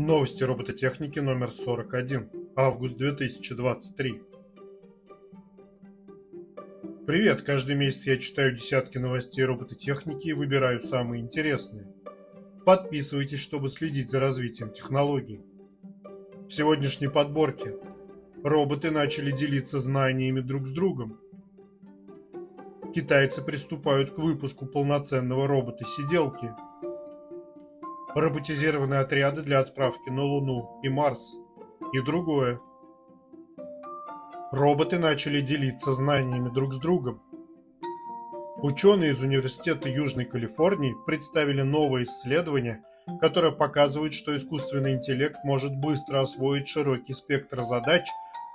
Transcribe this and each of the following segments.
Новости робототехники номер 41. Август 2023. Привет! Каждый месяц я читаю десятки новостей робототехники и выбираю самые интересные. Подписывайтесь, чтобы следить за развитием технологий. В сегодняшней подборке роботы начали делиться знаниями друг с другом. Китайцы приступают к выпуску полноценного робота-сиделки – роботизированные отряды для отправки на Луну и Марс и другое. Роботы начали делиться знаниями друг с другом. Ученые из Университета Южной Калифорнии представили новое исследование, которое показывает, что искусственный интеллект может быстро освоить широкий спектр задач,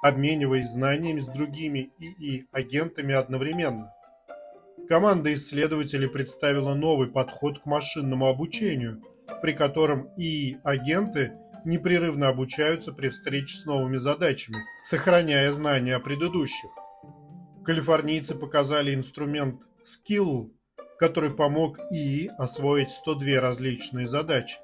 обмениваясь знаниями с другими ИИ-агентами одновременно. Команда исследователей представила новый подход к машинному обучению – при котором и агенты непрерывно обучаются при встрече с новыми задачами, сохраняя знания о предыдущих. Калифорнийцы показали инструмент Skill, который помог ИИ освоить 102 различные задачи,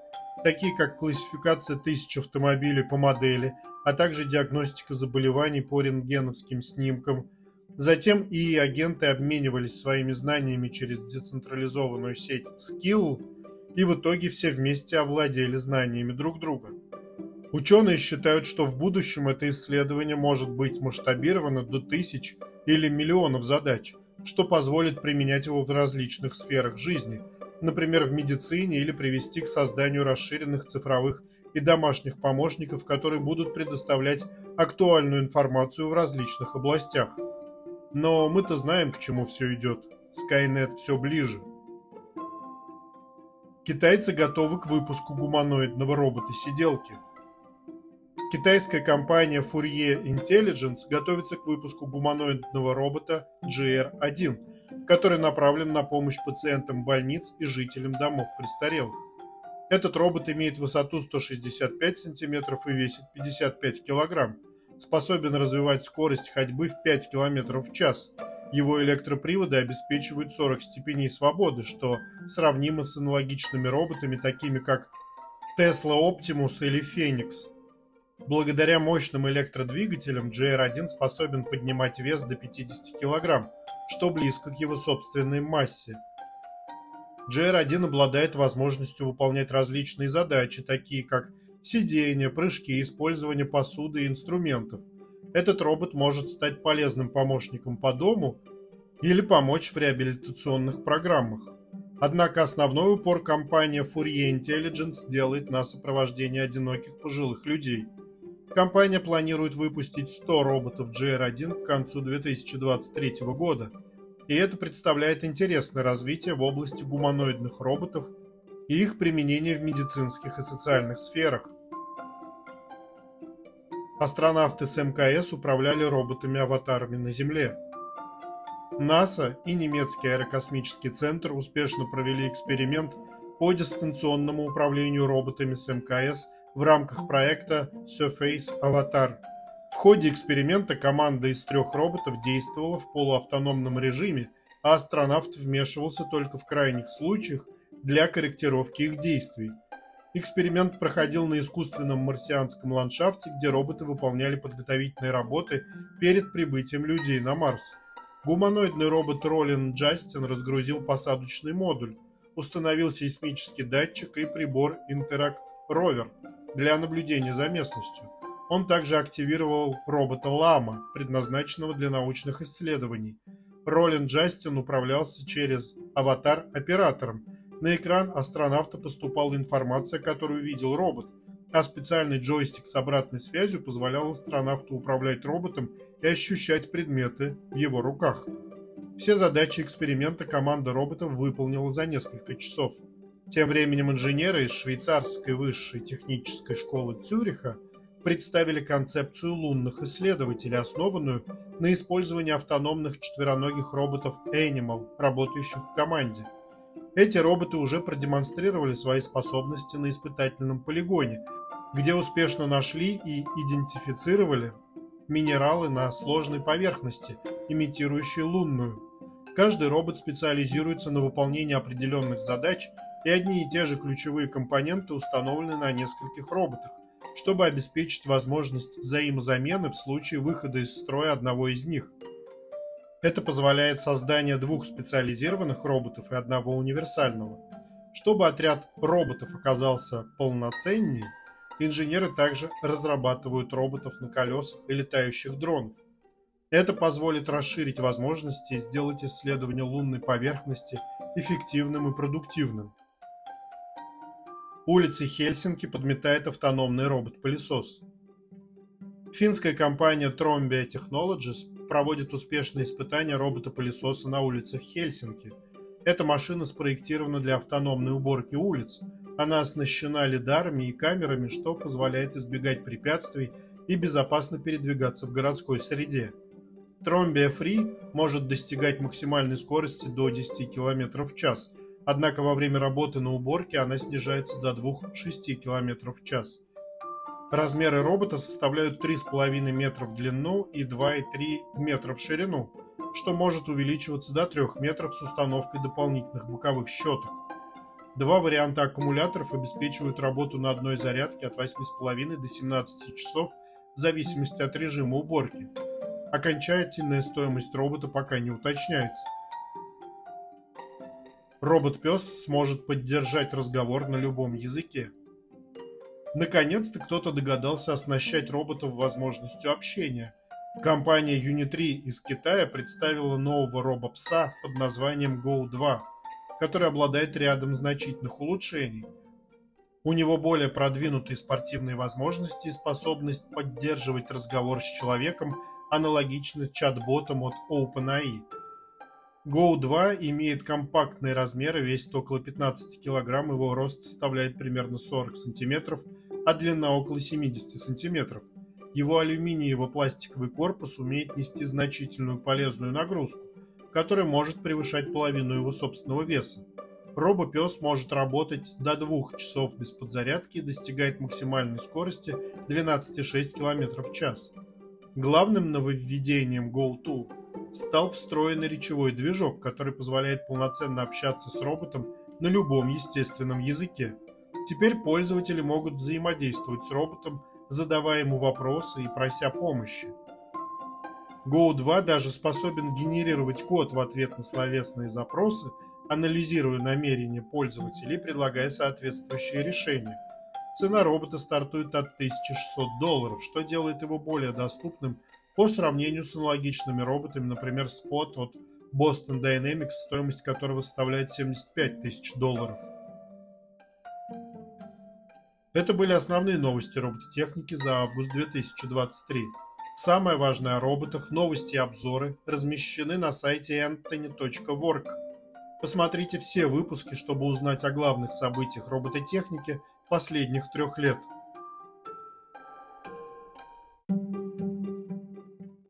такие как классификация тысяч автомобилей по модели, а также диагностика заболеваний по рентгеновским снимкам. Затем ИИ-агенты обменивались своими знаниями через децентрализованную сеть Skill – и в итоге все вместе овладели знаниями друг друга. Ученые считают, что в будущем это исследование может быть масштабировано до тысяч или миллионов задач, что позволит применять его в различных сферах жизни, например, в медицине или привести к созданию расширенных цифровых и домашних помощников, которые будут предоставлять актуальную информацию в различных областях. Но мы-то знаем, к чему все идет. Skynet все ближе. Китайцы готовы к выпуску гуманоидного робота-сиделки. Китайская компания Fourier Intelligence готовится к выпуску гуманоидного робота GR-1, который направлен на помощь пациентам больниц и жителям домов престарелых. Этот робот имеет высоту 165 см и весит 55 кг, способен развивать скорость ходьбы в 5 км в час – его электроприводы обеспечивают 40 степеней свободы, что сравнимо с аналогичными роботами, такими как Tesla Optimus или Phoenix. Благодаря мощным электродвигателям GR1 способен поднимать вес до 50 кг, что близко к его собственной массе. GR1 обладает возможностью выполнять различные задачи, такие как сидение, прыжки, использование посуды и инструментов. Этот робот может стать полезным помощником по дому или помочь в реабилитационных программах. Однако основной упор компания Fourier Intelligence делает на сопровождение одиноких пожилых людей. Компания планирует выпустить 100 роботов GR1 к концу 2023 года, и это представляет интересное развитие в области гуманоидных роботов и их применение в медицинских и социальных сферах. Астронавты с МКС управляли роботами-аватарами на Земле. НАСА и немецкий аэрокосмический центр успешно провели эксперимент по дистанционному управлению роботами с МКС в рамках проекта Surface Avatar. В ходе эксперимента команда из трех роботов действовала в полуавтономном режиме, а астронавт вмешивался только в крайних случаях для корректировки их действий. Эксперимент проходил на искусственном марсианском ландшафте, где роботы выполняли подготовительные работы перед прибытием людей на Марс. Гуманоидный робот Роллин Джастин разгрузил посадочный модуль, установил сейсмический датчик и прибор Interact Rover для наблюдения за местностью. Он также активировал робота Лама, предназначенного для научных исследований. Роллин Джастин управлялся через аватар оператором – на экран астронавта поступала информация, которую видел робот, а специальный джойстик с обратной связью позволял астронавту управлять роботом и ощущать предметы в его руках. Все задачи эксперимента команда роботов выполнила за несколько часов. Тем временем инженеры из швейцарской высшей технической школы Цюриха представили концепцию лунных исследователей, основанную на использовании автономных четвероногих роботов Animal, работающих в команде – эти роботы уже продемонстрировали свои способности на испытательном полигоне, где успешно нашли и идентифицировали минералы на сложной поверхности, имитирующие лунную. Каждый робот специализируется на выполнении определенных задач и одни и те же ключевые компоненты установлены на нескольких роботах, чтобы обеспечить возможность взаимозамены в случае выхода из строя одного из них. Это позволяет создание двух специализированных роботов и одного универсального. Чтобы отряд роботов оказался полноценнее, инженеры также разрабатывают роботов на колесах и летающих дронов. Это позволит расширить возможности и сделать исследование лунной поверхности эффективным и продуктивным. Улицы Хельсинки подметает автономный робот-пылесос. Финская компания Trombia Technologies проводит успешные испытания робота-пылесоса на улицах Хельсинки. Эта машина спроектирована для автономной уборки улиц. Она оснащена лидарами и камерами, что позволяет избегать препятствий и безопасно передвигаться в городской среде. Тромбия Free может достигать максимальной скорости до 10 км в час – Однако во время работы на уборке она снижается до 2-6 км в час. Размеры робота составляют 3,5 метра в длину и 2,3 метра в ширину, что может увеличиваться до 3 метров с установкой дополнительных боковых щеток. Два варианта аккумуляторов обеспечивают работу на одной зарядке от 8,5 до 17 часов в зависимости от режима уборки. Окончательная стоимость робота пока не уточняется робот-пес сможет поддержать разговор на любом языке. Наконец-то кто-то догадался оснащать роботов возможностью общения. Компания Unitree из Китая представила нового робопса под названием Go 2, который обладает рядом значительных улучшений. У него более продвинутые спортивные возможности и способность поддерживать разговор с человеком, аналогично чат-ботам от OpenAI. Go 2 имеет компактные размеры, весит около 15 кг, его рост составляет примерно 40 см, а длина около 70 см. Его алюминиево-пластиковый корпус умеет нести значительную полезную нагрузку, которая может превышать половину его собственного веса. Робопес может работать до 2 часов без подзарядки и достигает максимальной скорости 12,6 км в час. Главным нововведением Go 2 стал встроенный речевой движок, который позволяет полноценно общаться с роботом на любом естественном языке. Теперь пользователи могут взаимодействовать с роботом, задавая ему вопросы и прося помощи. Go 2 даже способен генерировать код в ответ на словесные запросы, анализируя намерения пользователей и предлагая соответствующие решения. Цена робота стартует от 1600 долларов, что делает его более доступным по сравнению с аналогичными роботами, например, Spot от Boston Dynamics, стоимость которого составляет 75 тысяч долларов. Это были основные новости робототехники за август 2023. Самое важное о роботах, новости и обзоры размещены на сайте anthony.work. Посмотрите все выпуски, чтобы узнать о главных событиях робототехники последних трех лет.